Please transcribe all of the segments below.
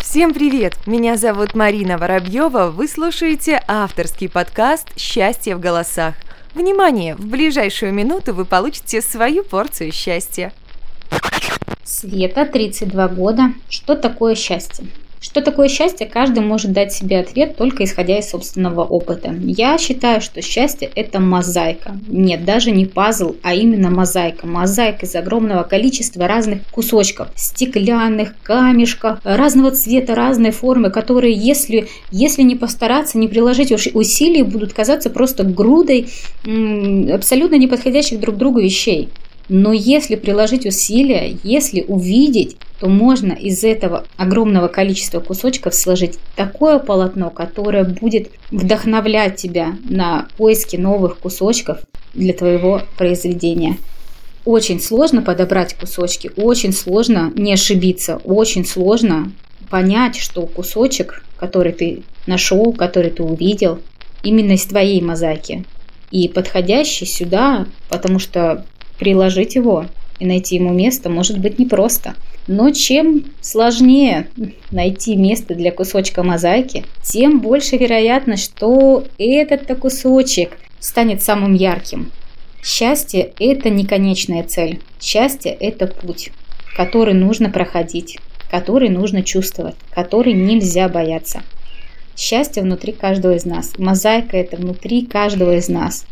Всем привет! Меня зовут Марина Воробьева. Вы слушаете авторский подкаст «Счастье в голосах». Внимание! В ближайшую минуту вы получите свою порцию счастья. Света, 32 года. Что такое счастье? Что такое счастье, каждый может дать себе ответ только исходя из собственного опыта. Я считаю, что счастье – это мозаика. Нет, даже не пазл, а именно мозаика. Мозаика из огромного количества разных кусочков. Стеклянных, камешков, разного цвета, разной формы, которые, если, если не постараться, не приложить усилий, будут казаться просто грудой абсолютно неподходящих друг другу вещей. Но если приложить усилия, если увидеть, то можно из этого огромного количества кусочков сложить такое полотно, которое будет вдохновлять тебя на поиски новых кусочков для твоего произведения. Очень сложно подобрать кусочки, очень сложно не ошибиться, очень сложно понять, что кусочек, который ты нашел, который ты увидел, именно из твоей мозаики. И подходящий сюда, потому что приложить его и найти ему место может быть непросто. Но чем сложнее найти место для кусочка мозаики, тем больше вероятность, что этот-то кусочек станет самым ярким. Счастье – это не конечная цель. Счастье – это путь, который нужно проходить, который нужно чувствовать, который нельзя бояться. Счастье внутри каждого из нас. Мозаика – это внутри каждого из нас.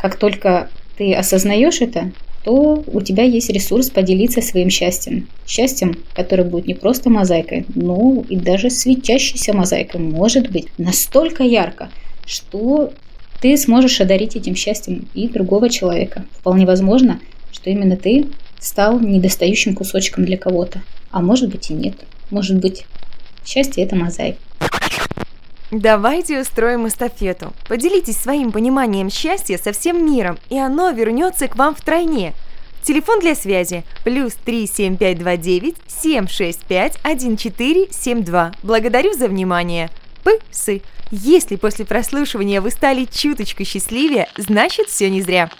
Как только ты осознаешь это, то у тебя есть ресурс поделиться своим счастьем. Счастьем, которое будет не просто мозаикой, но и даже светящейся мозаикой. Может быть настолько ярко, что ты сможешь одарить этим счастьем и другого человека. Вполне возможно, что именно ты стал недостающим кусочком для кого-то. А может быть и нет. Может быть, счастье – это мозаика. Давайте устроим эстафету. Поделитесь своим пониманием счастья со всем миром, и оно вернется к вам втройне. Телефон для связи плюс 37529 765 1472. Благодарю за внимание. Псы. Если после прослушивания вы стали чуточку счастливее, значит все не зря.